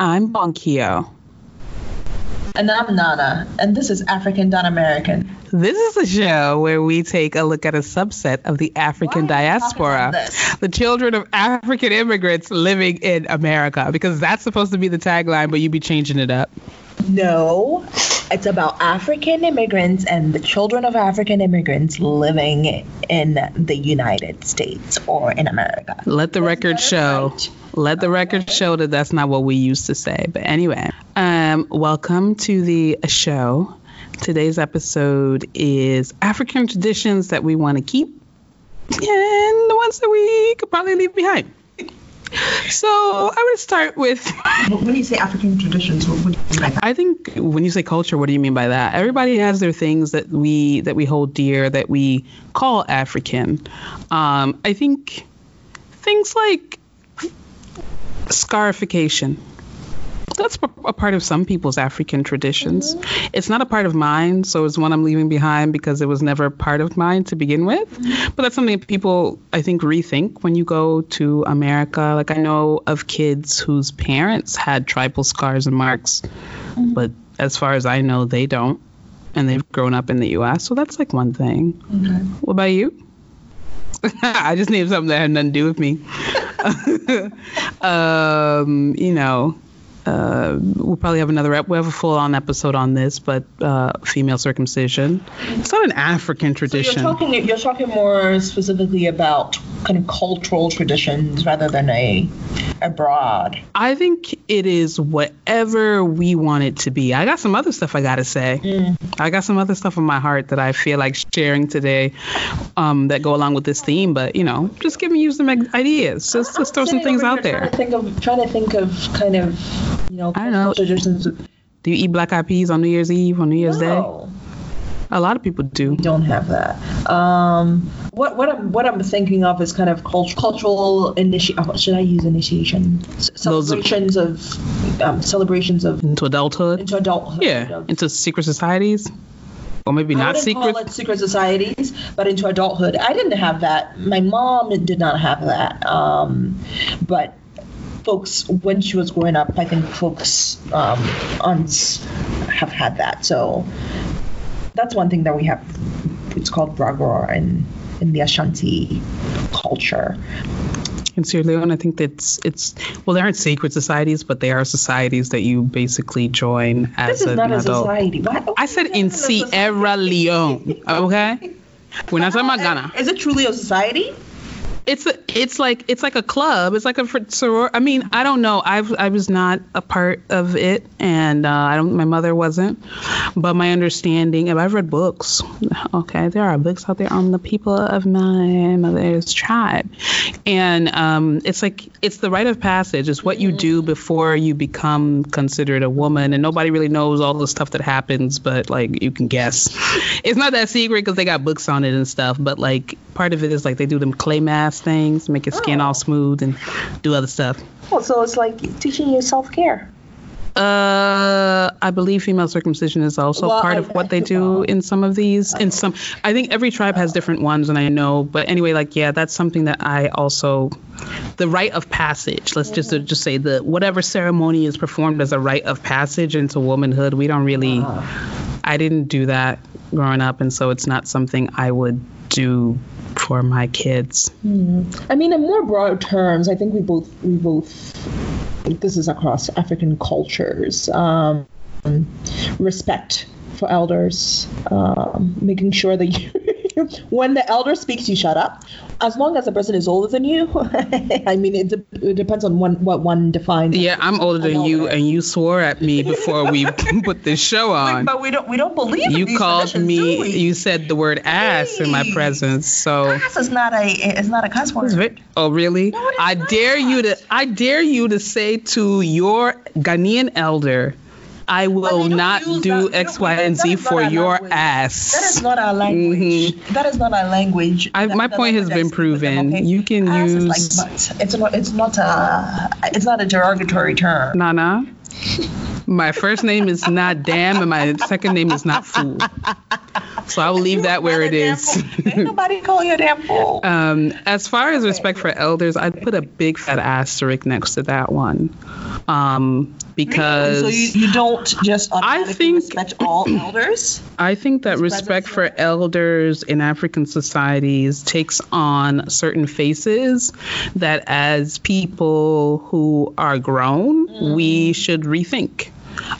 I'm Bonkio. And I'm Nana, and this is African Don American. This is a show where we take a look at a subset of the African diaspora, the children of African immigrants living in America, because that's supposed to be the tagline, but you be changing it up. No, it's about African immigrants and the children of African immigrants living in the United States or in America. Let the record show. Right. Let the record show that that's not what we used to say. But anyway, um, welcome to the show. Today's episode is African traditions that we want to keep and the ones that we could probably leave behind. So I would start with. when you say African traditions, what, do you mean by that? I think when you say culture, what do you mean by that? Everybody has their things that we that we hold dear that we call African. Um, I think things like scarification that's a part of some people's African traditions. Mm-hmm. It's not a part of mine, so it's one I'm leaving behind because it was never part of mine to begin with. Mm-hmm. But that's something people, I think, rethink when you go to America. Like I know of kids whose parents had tribal scars and marks, mm-hmm. but as far as I know, they don't, and they've grown up in the U.S. So that's like one thing. What about you? I just named something that had nothing to do with me. um, you know, uh, we'll probably have another we have a full on episode on this, but uh, female circumcision. It's not an African tradition. So you're talking you're talking more specifically about kind of cultural traditions rather than a abroad. I think it is whatever we want it to be. I got some other stuff I gotta say. Mm. I got some other stuff in my heart that I feel like sharing today um, that go along with this theme. But you know, just giving you some ideas. Just, just throw some things out there. Trying to think of trying to think of kind of you know, I know. Traditions. Do you eat black eyed peas on New Year's Eve, on New Year's no. Day? A lot of people do. We don't have that. Um, what what I'm what I'm thinking of is kind of cult- cultural initiation. Oh, should I use initiation? celebrations of um, celebrations of into adulthood. Into adulthood. Yeah, into secret societies. Or maybe not secret. Call it secret societies, but into adulthood. I didn't have that. My mom did not have that. Um, but folks when she was growing up, I think folks um, aunts have had that. So that's one thing that we have. It's called Bragor in in the Ashanti culture. In Sierra Leone, I think that's it's well, they aren't secret societies, but they are societies that you basically join as this is an not adult. A society. I said in Sierra Leone. Okay, we're not talking about Ghana. Is it truly a society? It's a, it's like it's like a club. It's like a soror. I mean, I don't know. I I was not a part of it, and uh, I don't. My mother wasn't, but my understanding. If I've read books. Okay, there are books out there on the people of my mother's tribe, and um, it's like it's the rite of passage. It's what you do before you become considered a woman, and nobody really knows all the stuff that happens, but like you can guess. It's not that secret because they got books on it and stuff, but like part of it is like they do them clay masks things, make your skin oh. all smooth, and do other stuff. Oh, so it's like teaching you self care. Uh, I believe female circumcision is also well, part I, of what they do in some of these. In some, I think every tribe has different ones, and I know. But anyway, like yeah, that's something that I also, the rite of passage. Let's just mm-hmm. just say the whatever ceremony is performed as a rite of passage into womanhood. We don't really. Uh. I didn't do that growing up, and so it's not something I would do for my kids. Mm. I mean, in more broad terms, I think we both we both this is across African cultures. Um, respect for elders, um, making sure that you when the elder speaks, you shut up. As long as the person is older than you, I mean, it, de- it, depends on one, what one defines. Yeah, I'm older than you, and you swore at me before we put this show on. but we don't, we don't believe. You called me. You said the word ass hey, in my presence. So ass is not a, it's not a cuss word. Oh, really? No, I dare you to, I dare you to say to your Ghanaian elder I will not do X, Y, and Z for your language. ass. That is not our language. Mm-hmm. That is not our language. I, that, my point has been proven. okay? You can ass use. Is like butt. It's not. It's not a. It's not a derogatory term. Nana. My first name is not damn, and my second name is not fool. So I will leave that where it is. Ain't nobody call you a damn fool. Um, as far as respect for elders, I'd put a big fat asterisk next to that one. Um, because so you, you don't just I think respect all elders. I think that respect for elders in African societies takes on certain faces that as people who are grown, mm. we should rethink.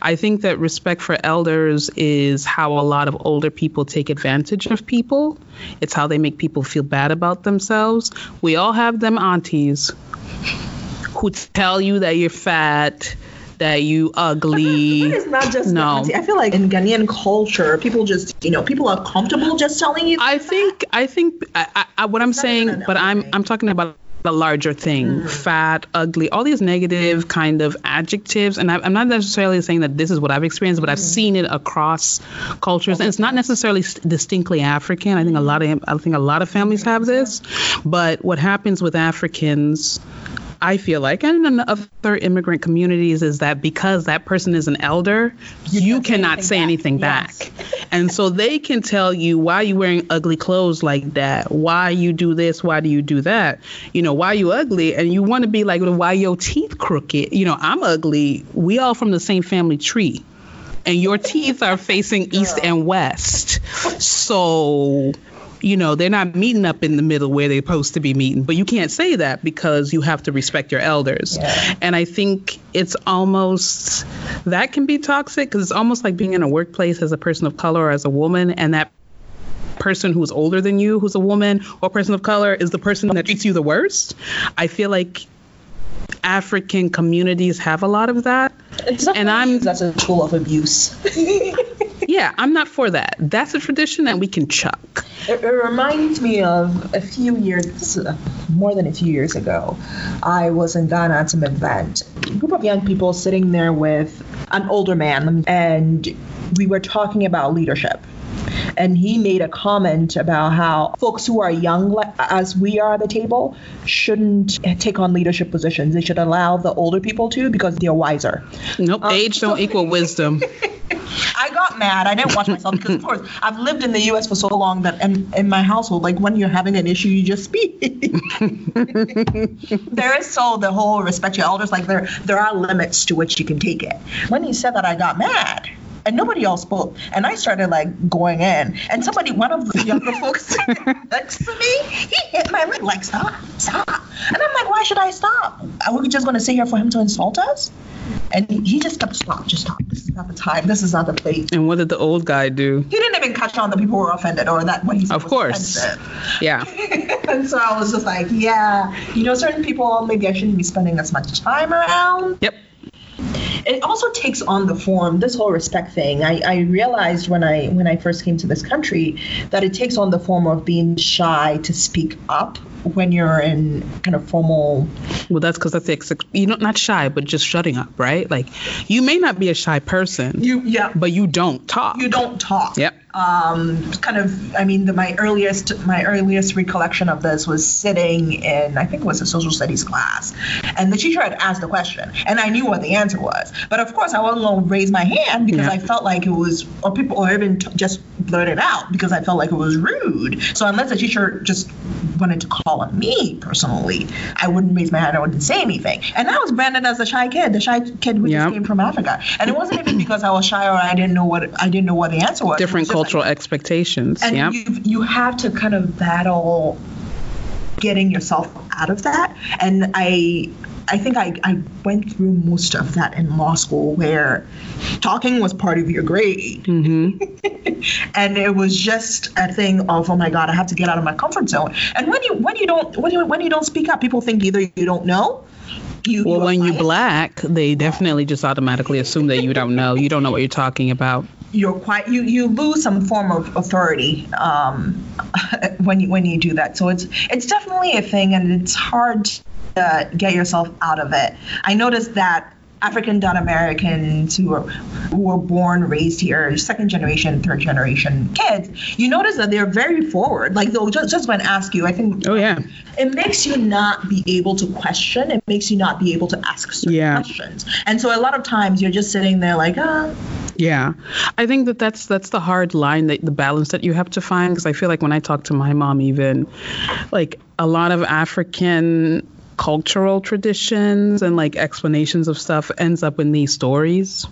I think that respect for elders is how a lot of older people take advantage of people. It's how they make people feel bad about themselves. We all have them aunties who tell you that you're fat, that you ugly. it's not just no. I feel like in Ghanaian culture, people just you know people are comfortable just telling you. I think I think I, I, what I'm saying, but I'm I'm talking about the larger thing. Mm. fat ugly all these negative kind of adjectives. And I, am not necessarily saying that this is what i've experienced but mm. i've seen it across cultures. And it's not necessarily distinctly african. I think a lot of i think a lot of families have this. But what happens with africans I feel like, and in other immigrant communities, is that because that person is an elder, you, you cannot say anything back. Say anything yes. back. and so they can tell you why are you wearing ugly clothes like that, why you do this, why do you do that, you know, why you ugly, and you want to be like, why your teeth crooked? You know, I'm ugly. We all from the same family tree and your teeth are facing east and west. So you know, they're not meeting up in the middle where they're supposed to be meeting. But you can't say that because you have to respect your elders. Yeah. And I think it's almost that can be toxic because it's almost like being in a workplace as a person of color or as a woman, and that person who's older than you, who's a woman or person of color, is the person that treats you the worst. I feel like African communities have a lot of that. and I'm that's a tool of abuse. yeah, I'm not for that. That's a tradition that we can chuck. It, it reminds me of a few years, more than a few years ago. I was in Ghana at some event. A group of young people sitting there with an older man, and we were talking about leadership and he made a comment about how folks who are young as we are at the table shouldn't take on leadership positions. They should allow the older people to because they're wiser. Nope, um, age don't equal wisdom. I got mad. I didn't watch myself because, of course, I've lived in the U.S. for so long that in, in my household, like when you're having an issue, you just speak. there is so the whole respect your elders. Like there, there are limits to which you can take it. When he said that, I got mad and nobody else spoke. And I started like going in, and somebody, one of the younger folks next to me, he hit my leg like, stop, stop. And I'm like, why should I stop? Are we just going to sit here for him to insult us? And he just kept stop, just stop. This is not the time. This is not the place. And what did the old guy do? He didn't even catch on that people were offended or that what he said of course. Offensive. Yeah. and so I was just like, yeah, you know, certain people maybe I shouldn't be spending as much time around. Yep it also takes on the form this whole respect thing. I, I realized when i when i first came to this country that it takes on the form of being shy to speak up when you're in kind of formal well that's because that's the you know not shy but just shutting up right? Like you may not be a shy person you yeah. but you don't talk. You don't talk. Yep. Um, kind of i mean the, my earliest my earliest recollection of this was sitting in i think it was a social studies class and the teacher had asked a question and i knew what the answer was. But of course i wasn't going to raise my hand because yeah. i felt like it was or people or even t- just blurt it out because i felt like it was rude. So unless the teacher just wanted to call on me personally i wouldn't raise my hand i wouldn't say anything and i was branded as a shy kid the shy kid who yep. just came from africa and it wasn't even because i was shy or i didn't know what i didn't know what the answer was different cultural expectations. And yeah. you you have to kind of battle getting yourself out of that. And I I think I, I went through most of that in law school where talking was part of your grade. Mm-hmm. and it was just a thing of, oh my God, I have to get out of my comfort zone. And when you when you don't when you when you don't speak up, people think either you don't know you, well, when you're black, they definitely just automatically assume that you don't know. You don't know what you're talking about. You're quite you you lose some form of authority um, when you when you do that. So it's it's definitely a thing, and it's hard to get yourself out of it. I noticed that African Americans who were who were born, raised here, second generation, third generation kids, you notice that they're very forward. Like they'll just just when ask you, I think. Oh yeah. It makes you not be able to question. It makes you not be able to ask certain yeah. questions. And so a lot of times you're just sitting there like, ah. Yeah, I think that that's that's the hard line, that the balance that you have to find. Because I feel like when I talk to my mom, even like a lot of African cultural traditions and like explanations of stuff ends up in these stories.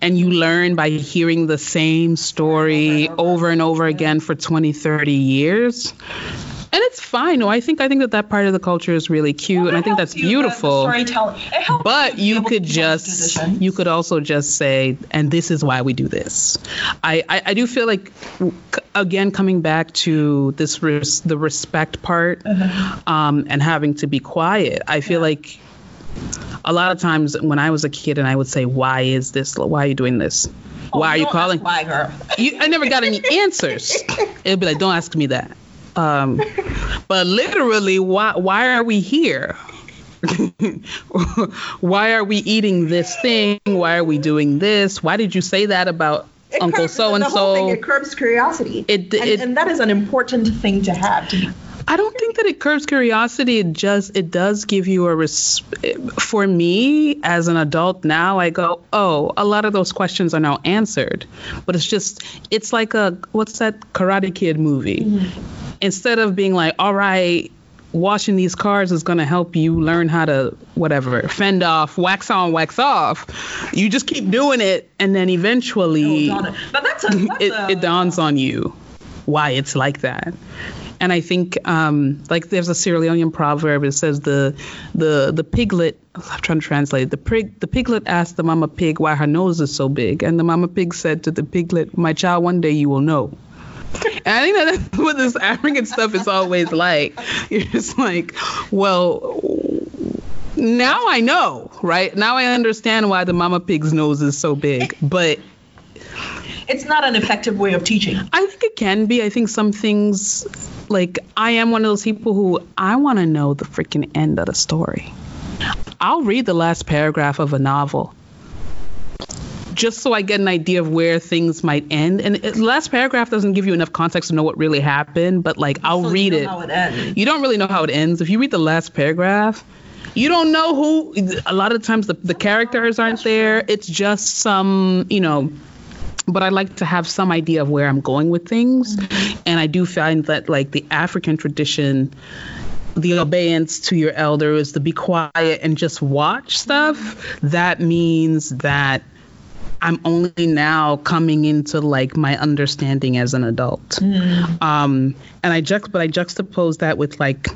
And you learn by hearing the same story over and over again for 20, 30 years and it's fine. No, I think I think that that part of the culture is really cute, well, and I think that's beautiful. storytelling. But you could just you could also just say, and this is why we do this. I I, I do feel like again coming back to this res, the respect part, uh-huh. um, and having to be quiet. I feel yeah. like a lot of times when I was a kid and I would say, "Why is this? Why are you doing this?" Oh, why are you calling? Why, girl? You, I never got any answers. It'd be like, "Don't ask me that." Um, but literally, why why are we here? why are we eating this thing? Why are we doing this? Why did you say that about it Uncle so and so? It curbs curiosity. It, it and, and, that is an important thing to have. To I don't think that it curbs curiosity. It just it does give you a res- for me as an adult now. I go, oh, a lot of those questions are now answered, but it's just it's like a what's that Karate Kid movie? Mm-hmm instead of being like, all right, washing these cars is going to help you learn how to whatever fend off wax on wax off you just keep doing it and then eventually but that's, a, that's it, a... it dawns on you why it's like that and I think um, like there's a Sierra Leonean proverb. It says the the the piglet. I'm trying to translate it. The pig the piglet asked the mama pig why her nose is so big, and the mama pig said to the piglet, "My child, one day you will know." And I think that's what this African stuff is always like. You're just like, well, now I know, right? Now I understand why the mama pig's nose is so big. But it's not an effective way of teaching. I think it can be. I think some things, like, I am one of those people who I want to know the freaking end of the story. I'll read the last paragraph of a novel just so I get an idea of where things might end. And the last paragraph doesn't give you enough context to know what really happened, but like I'll so read you know it. it you don't really know how it ends. If you read the last paragraph, you don't know who. A lot of times the the characters aren't there. It's just some, you know. But I like to have some idea of where I'm going with things, mm-hmm. and I do find that like the African tradition the obedience to your elders, the be quiet and just watch stuff, that means that I'm only now coming into like my understanding as an adult. Mm. Um, and I juxt, but I juxtapose that with like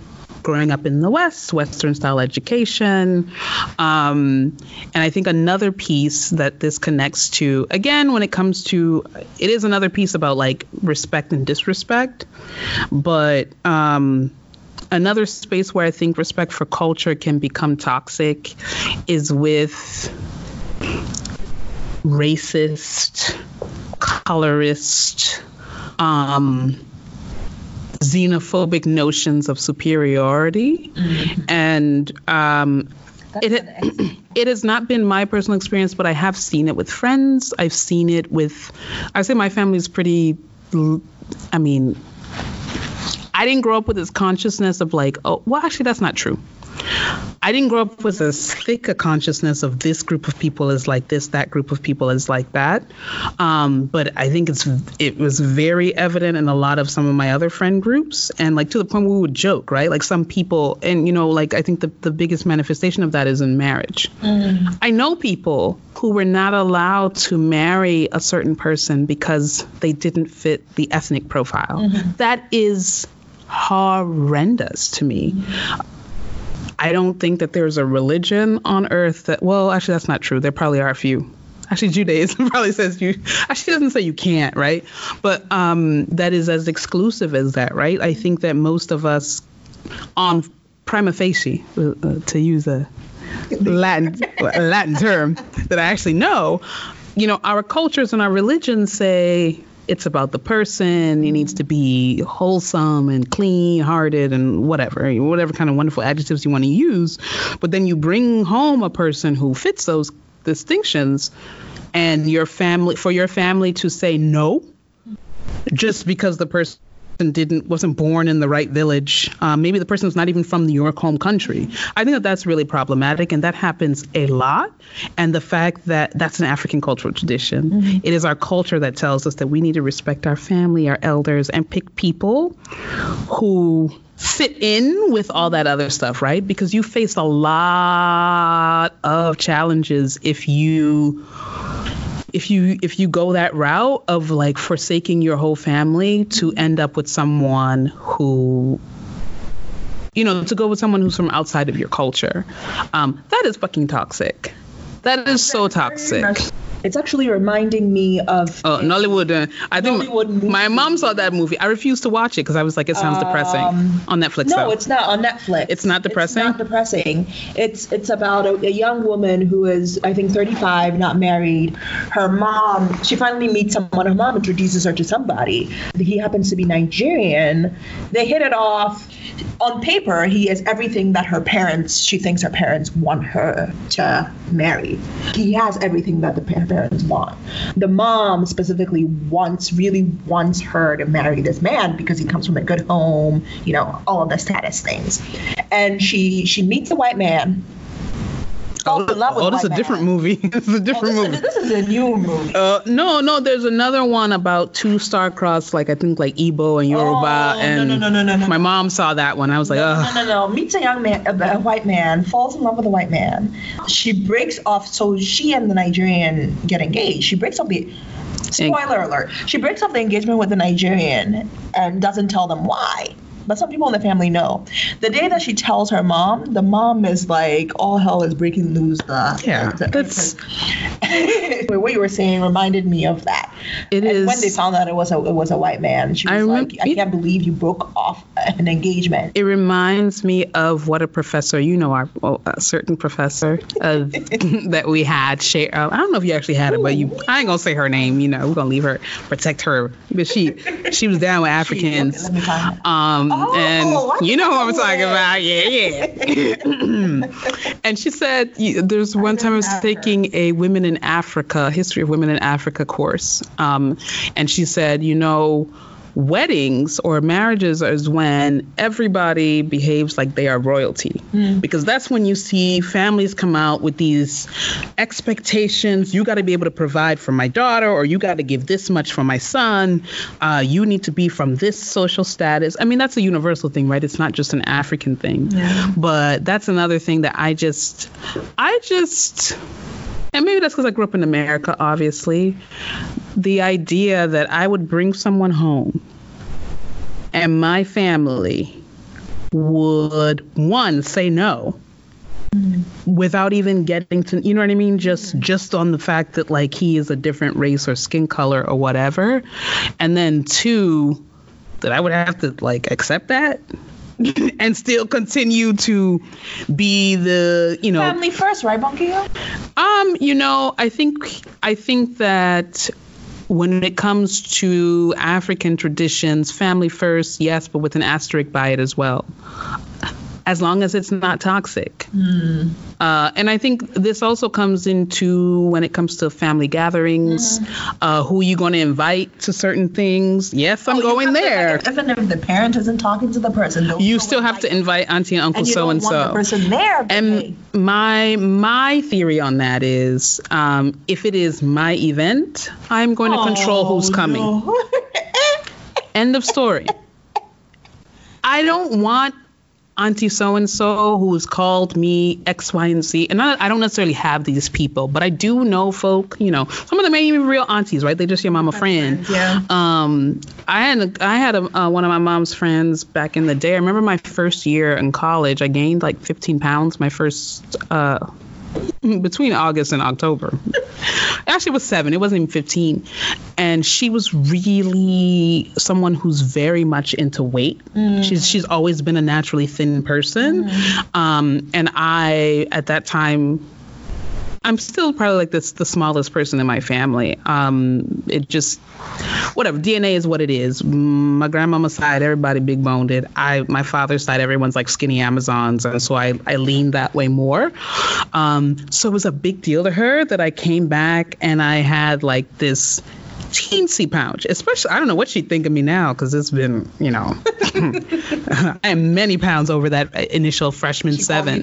growing up in the West, Western style education. Um, and I think another piece that this connects to, again, when it comes to, it is another piece about like respect and disrespect. But um, another space where I think respect for culture can become toxic is with racist, colorist, um, xenophobic notions of superiority. Mm-hmm. And um, it, it has not been my personal experience, but I have seen it with friends. I've seen it with, I say my family is pretty, I mean, I didn't grow up with this consciousness of like, oh, well, actually, that's not true. I didn't grow up with as thick a consciousness of this group of people is like this, that group of people is like that. Um, but I think it's it was very evident in a lot of some of my other friend groups, and like to the point where we would joke, right? Like some people, and you know, like I think the the biggest manifestation of that is in marriage. Mm. I know people who were not allowed to marry a certain person because they didn't fit the ethnic profile. Mm-hmm. That is horrendous to me. Mm-hmm. I don't think that there's a religion on earth that, well, actually, that's not true. There probably are a few. Actually, Judaism probably says you, actually, doesn't say you can't, right? But um, that is as exclusive as that, right? I think that most of us, on prima facie, uh, uh to use a Latin, Latin term that I actually know, you know, our cultures and our religions say it's about the person. He needs to be wholesome and clean hearted and whatever, whatever kind of wonderful adjectives you want to use. But then you bring home a person who fits those distinctions and your family, for your family to say no, just because the person didn't wasn't born in the right village. Um, maybe the person person's not even from your home country. I think that that's really problematic, and that happens a lot. And the fact that that's an African cultural tradition, mm-hmm. it is our culture that tells us that we need to respect our family, our elders, and pick people who fit in with all that other stuff, right? Because you face a lot of challenges if you if you if you go that route of like forsaking your whole family to end up with someone who you know to go with someone who's from outside of your culture um, that is fucking toxic. That is so toxic it's actually reminding me of oh Nollywood. Uh, I think Nollywood my mom saw that movie. I refused to watch it because I was like, it sounds um, depressing on Netflix. No, though. it's not on Netflix. It's not depressing. It's not depressing. It's it's about a, a, young woman who is I think 35, not married. Her mom, she finally meets someone. Her mom introduces her to somebody. He happens to be Nigerian. They hit it off. On paper, he is everything that her parents, she thinks her parents want her to marry. He has everything that the parents parents want. The mom specifically wants, really wants her to marry this man because he comes from a good home, you know, all of the status things. And she she meets a white man Oh, oh this is a different movie. this is a different oh, this, movie. This is a new movie. Uh, no, no, there's another one about two star-crossed, like I think like Igbo and Yoruba. Oh, and no, no, no, no, no, My mom saw that one. I was like. No, no, no, no. Meets a young man, a, a white man, falls in love with a white man. She breaks off. So she and the Nigerian get engaged. She breaks off the. Spoiler alert. She breaks off the engagement with the Nigerian and doesn't tell them why but some people in the family know. The day that she tells her mom, the mom is like, all hell is breaking loose. The, yeah, the, that's what you were saying reminded me of that. It and is when they found out it was a it was a white man. She was I like, I can't believe you broke off an engagement. It reminds me of what a professor, you know, our well, a certain professor uh, that we had. Share, uh, I don't know if you actually had it, but you. I ain't gonna say her name. You know, we're gonna leave her, protect her. But she she was down with Africans. Um, oh, and you know what I'm talking about. Yeah, yeah. and she said there's one time I was taking a Women in Africa, History of Women in Africa course. Um, and she said, you know, weddings or marriages is when everybody behaves like they are royalty mm. because that's when you see families come out with these expectations you got to be able to provide for my daughter or you got to give this much for my son uh, you need to be from this social status i mean that's a universal thing right it's not just an african thing yeah. but that's another thing that i just i just and maybe that's because I grew up in America, obviously. The idea that I would bring someone home and my family would, one, say no. Mm-hmm. without even getting to you know what i mean just just on the fact that like he is a different race or skin color or whatever and then two that i would have to like accept that and still continue to be the you know family first, right, Bonkio? Um, you know, I think I think that when it comes to African traditions, family first, yes, but with an asterisk by it as well as long as it's not toxic. Mm. Uh, and I think this also comes into when it comes to family gatherings, mm. uh, who you going to invite to certain things. Yes, I'm oh, going there. To, even if the parent isn't talking to the person, you still have to invite auntie and uncle so and so. Person there. And my my theory on that is, um, if it is my event, I'm going to oh, control who's coming. No. End of story. I don't want auntie so and so who's called me X, Y, and Z. And I, I, don't necessarily have these people, but I do know folk. You know, some of them ain't even be real aunties, right? They just your mama friend. Yeah. Um, I had a, I had a, uh, one of my mom's friends back in the day. I remember my first year in college. I gained like 15 pounds. My first. Uh, between August and October. Actually, it was seven. It wasn't even 15. And she was really someone who's very much into weight. Mm. She's she's always been a naturally thin person. Mm. Um, and I, at that time, I'm still probably like this the smallest person in my family. Um, it just whatever DNA is what it is. My grandmama's side, everybody big boned. I my father's side, everyone's like skinny Amazons, and so I I leaned that way more. Um, so it was a big deal to her that I came back and I had like this teensy pouch. Especially, I don't know what she'd think of me now because it's been, you know, I am many pounds over that initial freshman she seven.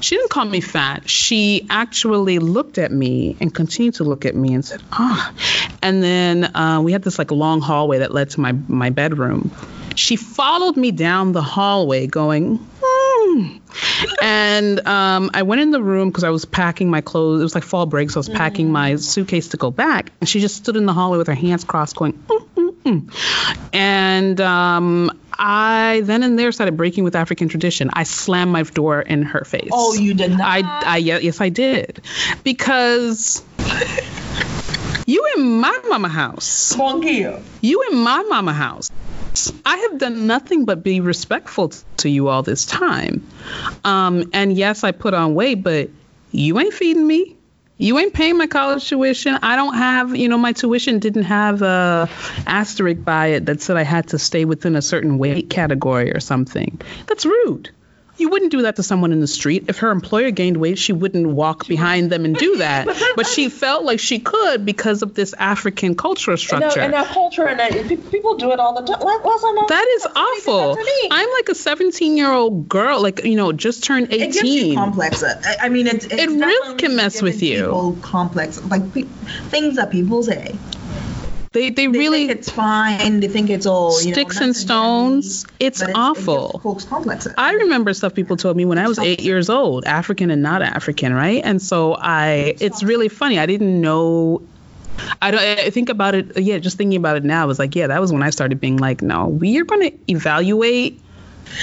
She didn't call me fat. She actually looked at me and continued to look at me and said, "Ah." Oh. And then uh, we had this like long hallway that led to my my bedroom She followed me down the hallway, going. Hmm. And um, I went in the room because I was packing my clothes. It was like fall break, so I was packing mm. my suitcase to go back. And she just stood in the hallway with her hands crossed, going, mm, mm, mm. and um, I then and there started breaking with African tradition. I slammed my door in her face. Oh, you did not. I, I yes, I did, because you in my mama house. You in my mama house. I have done nothing but be respectful to you all this time. Um, and yes, I put on weight, but you ain't feeding me you ain't paying my college tuition. I don't have, you know, my tuition didn't have a asterisk by it that said I had to stay within a certain weight category or something. That's rude. You wouldn't do that to someone in the street. If her employer gained weight, she wouldn't walk behind them and do that. but she felt like she could because of this African cultural structure. And, that culture, and that, people do it all the time. that is awful. I'm like a 17 year old girl, like you know, just turned 18. It gives you complex. Uh, I mean, it's, it's it really can mess with you. complex, like things that people say. They, they, they really think it's fine. They think it's all sticks know, and stones. it's, it's awful. It folks complexes. I remember stuff people told me when I was eight years old, African and not African, right? And so I, it's really funny. I didn't know I don't. I think about it. Yeah, just thinking about it now, I was like, yeah, that was when I started being like, no, we are going to evaluate.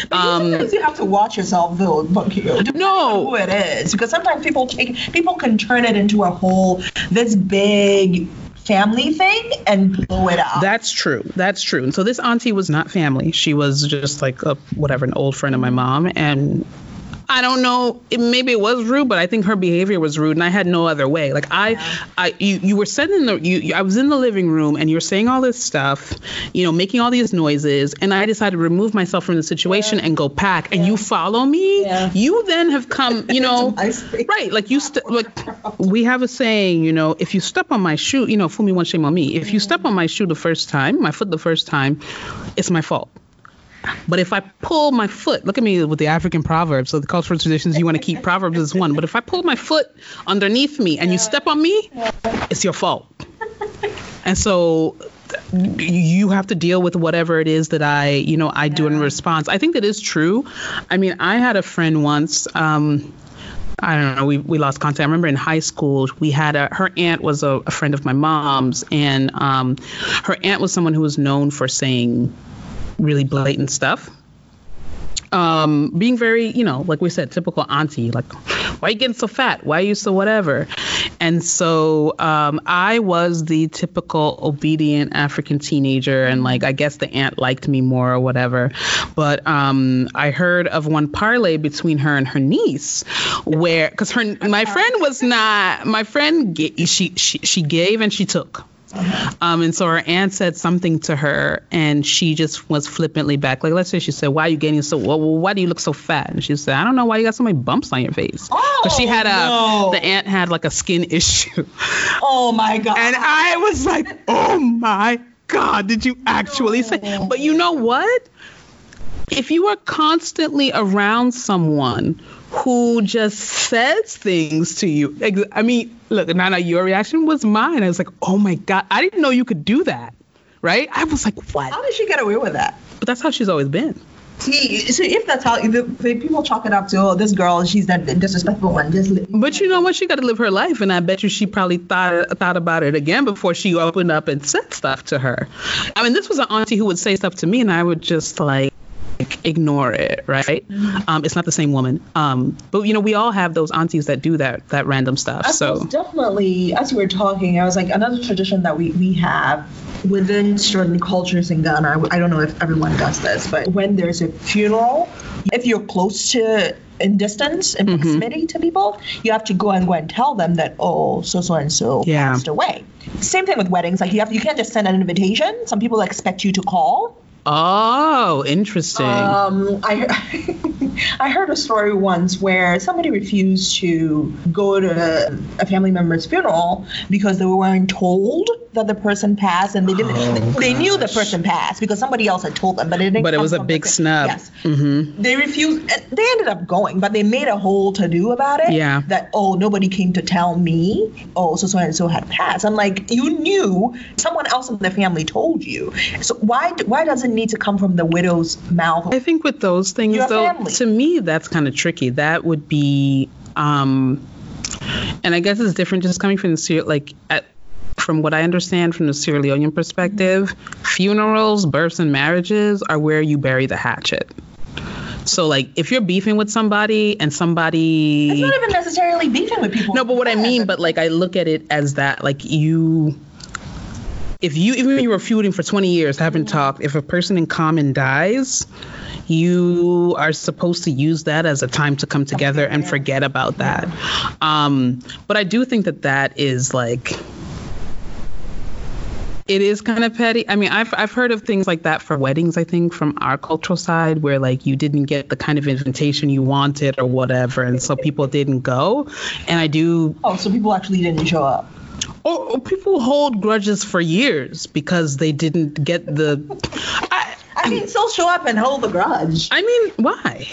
But um, sometimes you have to watch yourself, though. No, who it is, because sometimes people take people can turn it into a whole this big family thing and blow it up. That's true. That's true. And so this auntie was not family. She was just like a whatever, an old friend of my mom, and I don't know. It, maybe it was rude, but I think her behavior was rude, and I had no other way. Like I, yeah. I, you, you were sitting in the, you, I was in the living room, and you were saying all this stuff, you know, making all these noises, and I decided to remove myself from the situation yeah. and go pack. And you follow me. You then have come, you know, right? Like you, st- like we have a saying, you know, if you step on my shoe, you know, fool me one, shame on me. If you step on my shoe the first time, my foot the first time, it's my fault. But if I pull my foot, look at me with the African proverbs. So the cultural traditions you want to keep proverbs is one. But if I pull my foot underneath me and you step on me, it's your fault. And so you have to deal with whatever it is that I, you know, I do in response. I think that is true. I mean, I had a friend once. Um, I don't know. We, we lost contact. I remember in high school, we had a, her aunt was a, a friend of my mom's, and um, her aunt was someone who was known for saying really blatant stuff. Um, being very, you know, like we said, typical auntie, like, why are you getting so fat? Why are you so whatever? And so um, I was the typical obedient African teenager, and like I guess the aunt liked me more or whatever. But um, I heard of one parlay between her and her niece, where because her my friend was not my friend she she she gave and she took um, and so her aunt said something to her, and she just was flippantly back. Like, let's say she said, "Why are you getting so? Well, why do you look so fat?" And she said, "I don't know why you got so many bumps on your face." Oh, she had a no. the aunt had like a skin issue. Oh my god! And I was like, "Oh my god! Did you actually no. say?" But you know what? If you are constantly around someone who just says things to you. I mean, look, Nana, your reaction was mine. I was like, oh my God, I didn't know you could do that. Right? I was like, what? How did she get away with that? But that's how she's always been. See, so if that's how the, the people chalk it up to, oh, this girl, she's that disrespectful one. Just but you know what? She got to live her life, and I bet you she probably thought thought about it again before she opened up and said stuff to her. I mean, this was an auntie who would say stuff to me, and I would just like ignore it, right? Mm-hmm. Um, it's not the same woman. Um, but you know, we all have those aunties that do that that random stuff. I so definitely, as you were talking, I was like, another tradition that we we have within certain cultures in Ghana. I, I don't know if everyone does this, but when there's a funeral, if you're close to in distance in mm-hmm. proximity to people, you have to go and go and tell them that oh so so and so passed away. Same thing with weddings. Like you have you can't just send an invitation. Some people expect you to call. Oh, interesting. Um, I I heard a story once where somebody refused to go to a family member's funeral because they weren't told that the person passed, and they didn't. Oh, they gosh. knew the person passed because somebody else had told them, but it didn't. But it was a big snub. Yes. Mm-hmm. They refused. They ended up going, but they made a whole to do about it. Yeah. That oh, nobody came to tell me. Oh, so so and so had passed. I'm like, you knew someone else in the family told you. So why why doesn't need to come from the widow's mouth. I think with those things, Your though, family. to me, that's kind of tricky. That would be, um, and I guess it's different just coming from the Sierra, like, at, from what I understand from the Sierra Leonean perspective, funerals, births, and marriages are where you bury the hatchet. So, like, if you're beefing with somebody and somebody. It's not even necessarily beefing with people. No, but what I mean, but like I look at it as that, like you, if you even if you were feuding for 20 years, haven't talked, if a person in common dies, you are supposed to use that as a time to come together and forget about that. Um, but I do think that that is like. It is kind of petty. I mean, I've I've heard of things like that for weddings. I think from our cultural side, where like you didn't get the kind of invitation you wanted or whatever, and so people didn't go. And I do Oh, so people actually didn't show up. Or, or people hold grudges for years because they didn't get the. I, I mean, still show up and hold the grudge. I mean, why?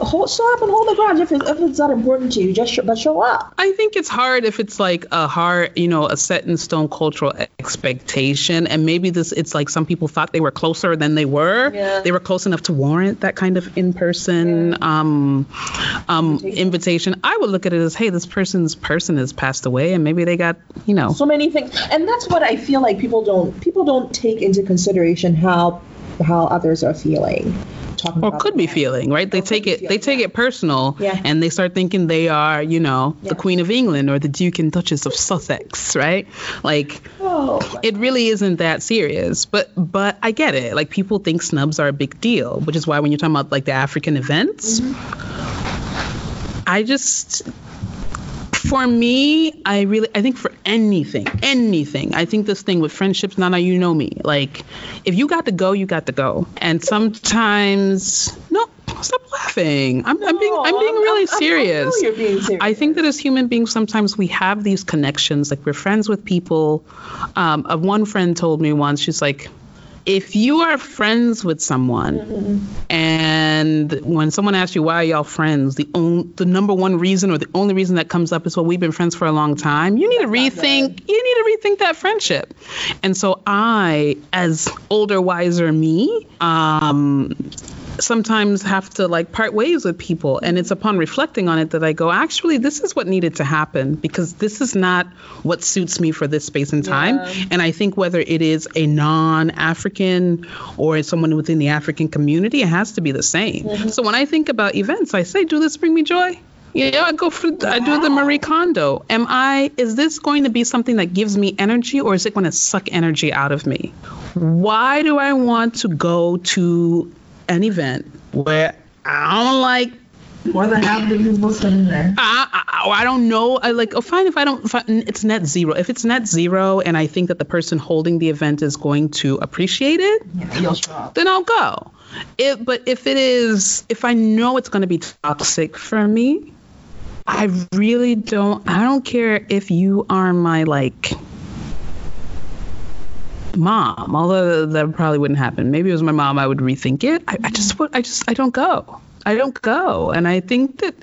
Hold, show up and hold the grudge if it's, if it's not important to you. Just show, but show up. I think it's hard if it's like a hard, you know, a set in stone cultural expectation, and maybe this it's like some people thought they were closer than they were. Yeah. They were close enough to warrant that kind of in person um, um, invitation. I would look at it as, hey, this person's person has passed away, and maybe they got, you know, so many things and that's what i feel like people don't people don't take into consideration how how others are feeling. Talking or could be feeling right? They take it they take it personal Yeah. and they start thinking they are you know Yeah. the queen of england or the duke and duchess of sussex right? Like oh it really isn't that serious but but i get it. Like people think snubs are a big deal which is why when you're talking about like the african events mm-hmm. i just for me i really i think for anything anything i think this thing with friendships nana you know me like if you got to go you got to go and sometimes no stop laughing i'm, I'm being i'm being really serious you're being serious I think that as human beings, sometimes we have these connections. Like we're friends with people. Um, one friend told me once, she's like, if you are friends with someone, and when someone asks you why are y'all friends, the only the number one reason or the only reason that comes up is well, we've been friends for a long time. You need to rethink. You need to rethink that friendship. And so I, as older, wiser me, um, sometimes have to like part ways with people and it's upon reflecting on it that i go actually this is what needed to happen because this is not what suits me for this space and time Yeah. and i think whether it is a non-african or someone within the african community it has to be the same mm-hmm. so when i think about events i say do this bring me joy yeah, I go for I do the Marie Kondo. Am I is this going to be something that gives me energy or is it going to suck energy out of me? Why do I want to go to an event where I don't like More than half the people sitting there. I, I, I don't know. I like, oh, fine if I don't. If I, it's net zero. If it's net zero, and I think that the person holding the event is going to appreciate it, Yeah, you'll show up. then I'll go. It, but if it is, if I know it's going to be toxic for me, I really don't. I don't care if you are my like mom. Although that probably wouldn't happen. Maybe it was my mom. I would rethink it. I, I just would. I just. I don't go. I don't go. And I think that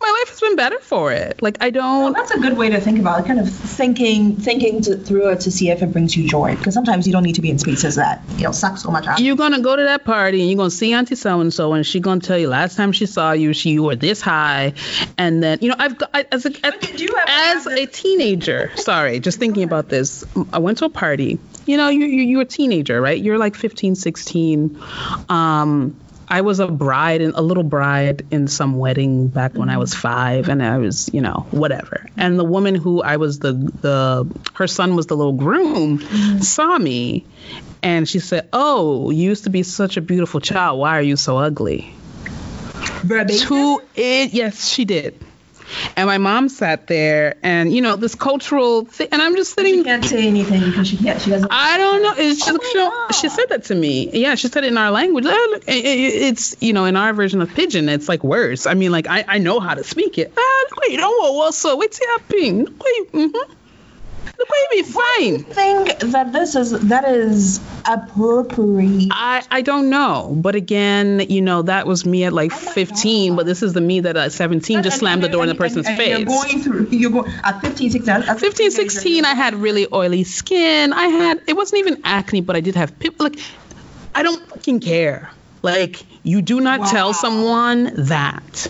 my life has been better for it. Like I don't. that's a good way to think about it. Kind of thinking, thinking to, through it to see if it brings you joy. Because sometimes you don't need to be in spaces that you know suck so much out. You're gonna go to that party and you're gonna see Auntie so and so, and she's gonna tell you last time she saw you, she you were this high, and then you know I've got I, as a as, do you ever as a teenager. Sorry, just thinking about this. I went to a party. You know, you you you're a teenager, right? You're like 15, 16. Um, I was a bride and a little bride in some wedding back when I was five, and I was, you know, whatever. And the woman who I was the the her son was the little groom saw me, and she said, "Oh, you used to be such a beautiful child. Why are you so ugly?" To it, yes, she did. And my mom sat there, and you know this cultural thing, and I'm just sitting. She can't say anything because she can't. She doesn't. I don't know. It's just Oh she, she said that to me. Yeah, she said it in our language. Look, it- it- It's you know in our version of pidgin. It's like worse. I mean, like I, I know how to speak it. Ah, wait, don't what's up? What's happening? Wait, mm-hmm. Wait, be fine. think that this is that is appropriate. I, I don't know, but again, you know, that was me at like 15, but this is the me that at 17 just And- slammed the and- door in the person's and face. You're going through. You're going at 15, 16. At 15, 16, I had really oily skin. I had, it wasn't even acne, but I did have pimp. Like, I don't, fucking care. Like you do not Wow. tell someone that.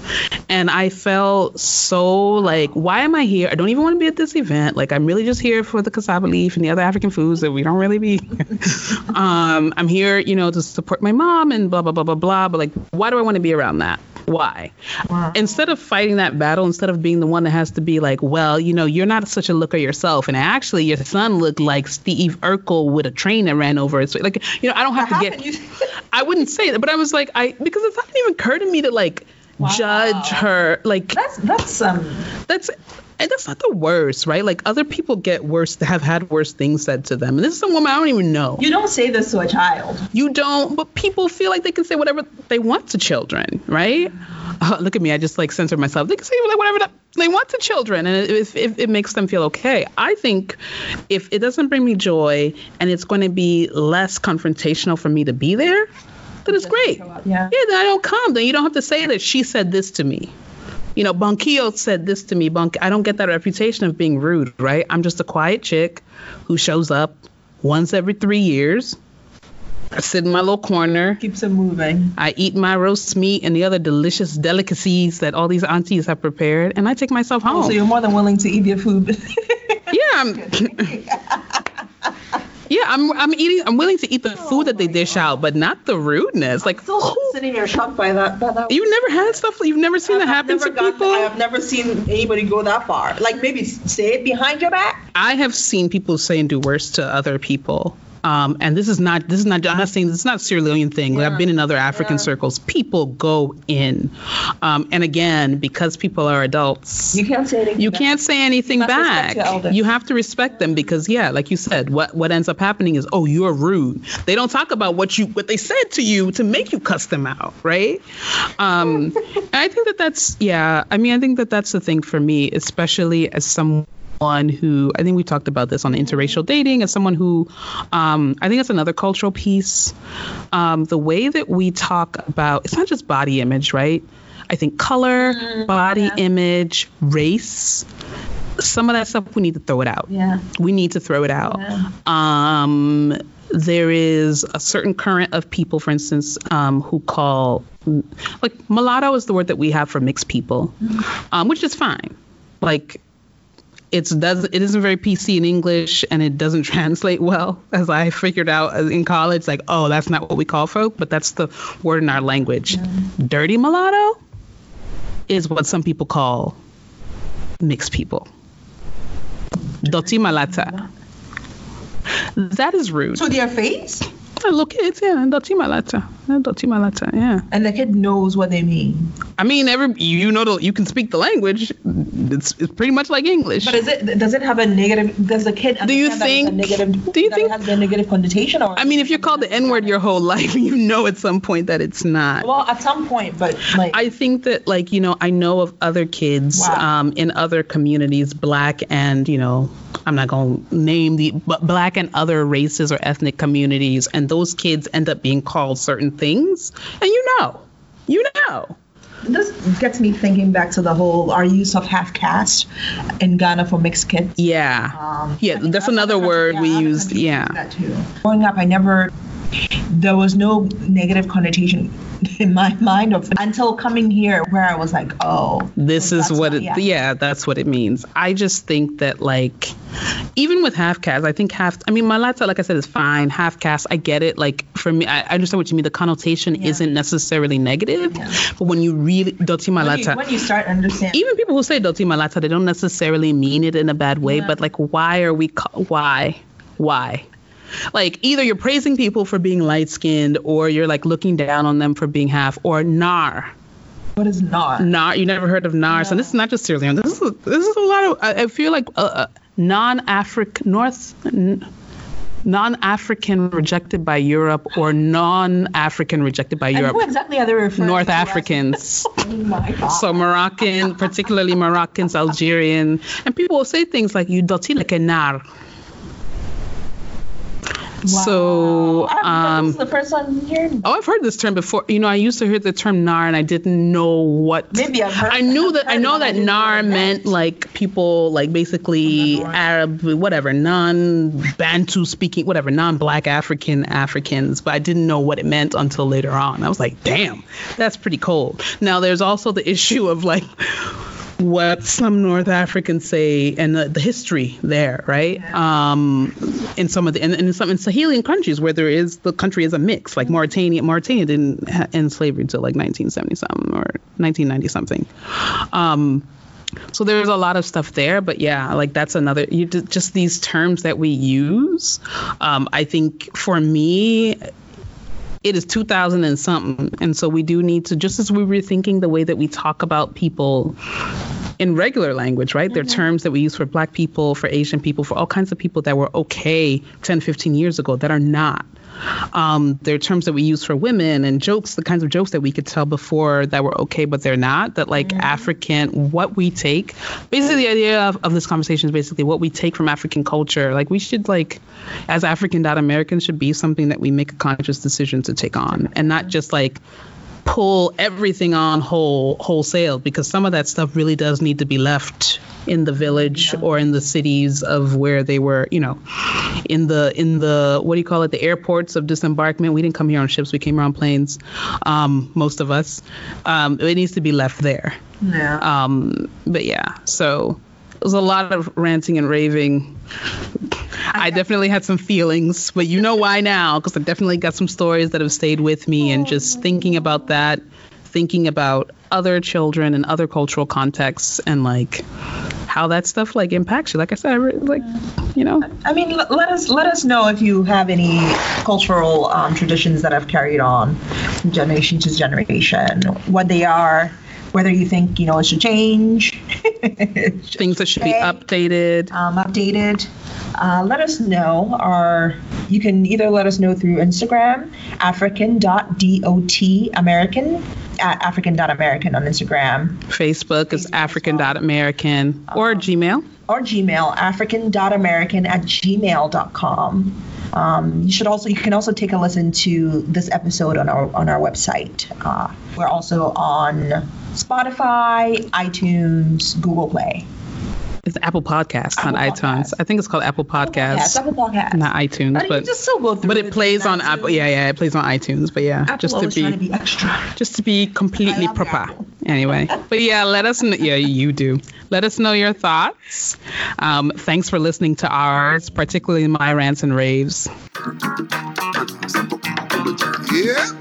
And I felt so like, why am I here? I don't even want to be at this event. Like I'm really just here for the cassava leaf and the other African foods that we don't really be. um, I'm here, you know, to support my mom and blah blah blah blah blah. But like, why do I want to be around that? Why? Wow. Instead of fighting that battle, instead of being the one that has to be like, well, you know, you're not such a looker yourself, and actually your son looked like Steve Urkel with a train that ran over it. So, like, you know, I don't have to get. You- I wouldn't say that, but I was like, I because it didn't even occur to me to like judge her. Like That's that's um. that's and that's not the worst, right? Like other people get worse, have had worse things said to them, and this is a woman I don't even know. You don't say this to a child. You don't, but people feel like they can say whatever they want to children, right? Uh, look at me, I just like censored myself. They can say like whatever they want to children, and if, if it makes them feel okay. I think if it doesn't bring me joy and it's going to be less confrontational for me to be there, then it's great. Yeah. Yeah, then I don't come. Then you don't have to say that she said this to me. You know, Bonquillo said this to me. Bonk, I don't get that reputation of being rude, right? I'm just a quiet chick who shows up once every three years. I sit in my little corner. Keeps it moving. I eat my roast meat and the other delicious delicacies that all these aunties have prepared, and I take myself oh, home. So you're more than willing to eat your food. yeah, I'm. yeah, I'm. I'm eating. I'm willing to eat the food that they dish out, but not the rudeness. Like, Still sitting there shocked by that. By that. you've never had stuff. You've never seen that I've happen to gotten- people. I have never seen anybody go that far. Like maybe say it behind your back. I have seen people say and do worse to other people. Um, and this is not this is not I'm not saying this is not a Sierra Leonean thing. Like, I've been in other African Yeah. circles. People go in, um, and again because people are adults, You can't say anything. you back. can't say anything You back. You have to respect them because yeah, like you said, what what ends up happening is oh you're rude. They don't talk about what you what they said to you to make you cuss them out, right? Um, I think that that's yeah. I mean I think that that's the thing for me, especially as someone who I think we talked about this on interracial dating as someone who um, I think it's another cultural piece. Um, the way that we talk about it's not just body image, right? I think color, body image, race, some of that stuff we need to throw it out. Yeah. We need to throw it out. Yeah. Um, there is a certain current of people, for instance, um, who call like mulatto is the word that we have for mixed people, um, which is fine. Like it's does it isn't very PC in English and it doesn't translate well, as I figured out in college. Like, oh, that's not what we call folk, but that's the word in our language. Dirty mulatto is what some people call mixed people. Doti malata. That is rude. To their face, Uh, Look, it's yeah, doti malata. Doti malata, yeah. and the kid knows what they mean. I mean, every you know, the, you can speak the language. It's, it's pretty much like English. But is it? Does it have a negative? Does the kid Do you understand that a think- negative? do you that think- it has a negative connotation? Or I mean, if you're called the N word your whole life, you know at some point that it's not. well, at some point, but like I think that, like, you know, I know of other kids Wow. um, in other communities, black and, you know, I'm not going to name the, but black and other races or ethnic communities, and those kids end up being called certain things, and you know, you know. this gets me thinking back to the whole our use of half caste in Ghana for mixed kids. Yeah. Um, Yeah, think that's another word we used, yeah. That too. Growing up, I never. There was no negative connotation in my mind of until coming here, where I was like, oh, this is what it yeah. yeah. that's what it means i just think that like even with half caste i think half i mean malata like i said is fine half caste i get it like for me i, I understand what you mean the connotation Yeah. isn't necessarily negative Yeah. but when you really doti When malata when you start understanding, even people who say doti malata they don't necessarily mean it in a bad way but like why are we why why like either you're praising people for being light skinned or you're like looking down on them for being half or nar what is nar? Nar, you never heard of NARS, and this is not just Sierra Leone. This is this is a lot of. I, I feel like uh, uh, non-African North. N- Non-African rejected by Europe or non-African rejected by And Europe. who exactly are they referring North to Africans. Oh my God. So Moroccan, particularly Moroccans, Algerian, and people will say things like "you doti like a nar." So, um, this is the first time hearing. oh, I've heard this term before. You know, I used to hear the term nar, and I didn't know what. Maybe I've heard. I knew that I know it, but I that nar what it meant like people like basically From the north. Arab, whatever, non-Bantu speaking, whatever, non-Black African Africans, but I didn't know what it meant until later on. I was like, damn, that's pretty cold. Now there's also the issue of like what some North Africans say and the, the history there, right? Um, in some of the and, and in some in Sahelian countries where there is the country is a mix, like Mauritania. Mauritania didn't end slavery until like 1970 something or 1990 something. Um, so there's a lot of stuff there, but yeah, like that's another. You just these terms that we use. Um, I think for me, it is 2000 and something, and so we do need to just as we were thinking the way that we talk about people in regular language, right? There are mm-hmm. terms that we use for black people, for Asian people, for all kinds of people that were okay 10, 15 years ago that are not. Um, there are terms that we use for women and jokes, the kinds of jokes that we could tell before that were okay, but they're not. That like African, what we take, basically the idea of, of this conversation is basically what we take from African culture. Like we should like, as African dot Americans, should be something that we make a conscious decision to take on, and not just like pull everything on whole wholesale because some of that stuff really does need to be left in the village or in the cities of where they were you know in the in the what do you call it the airports of disembarkment. We didn't come here on ships. We came here on planes um, most of us. Um, it needs to be left there. Yeah. um, but yeah so it was a lot of ranting and raving I definitely had some feelings, but you know why now? Because I definitely got some stories that have stayed with me, and just thinking about that, thinking about other children and other cultural contexts, and like how that stuff like impacts you. Like I said, I like you know, I mean, l- let us let us know if you have any cultural um, traditions that have carried on from generation to generation, what they are, whether you think you know it should change, things that should be updated. um, updated. Uh, let us know. Our you can either let us know through Instagram, African.dot American at African.American on Instagram Facebook is Facebook as African well. dot American or Gmail. or Gmail, African.American at gmail.com. Um, you should also you can also take a listen to this episode on our on our website. Uh, we're also on Spotify, iTunes, Google Play. It's Apple Podcasts, not Apple iTunes. I think it's called Apple Podcasts, Yes, Apple Podcast. not iTunes. But you But just still go through but it plays on Apple. Apple. Yeah, yeah, it plays on iTunes. But yeah, Apple just to always trying to be be extra. just to be completely proper. Apple. Anyway, but yeah, let us know. Yeah, you do. Let us know your thoughts. Um, thanks for listening to ours, particularly my rants and raves. Yeah.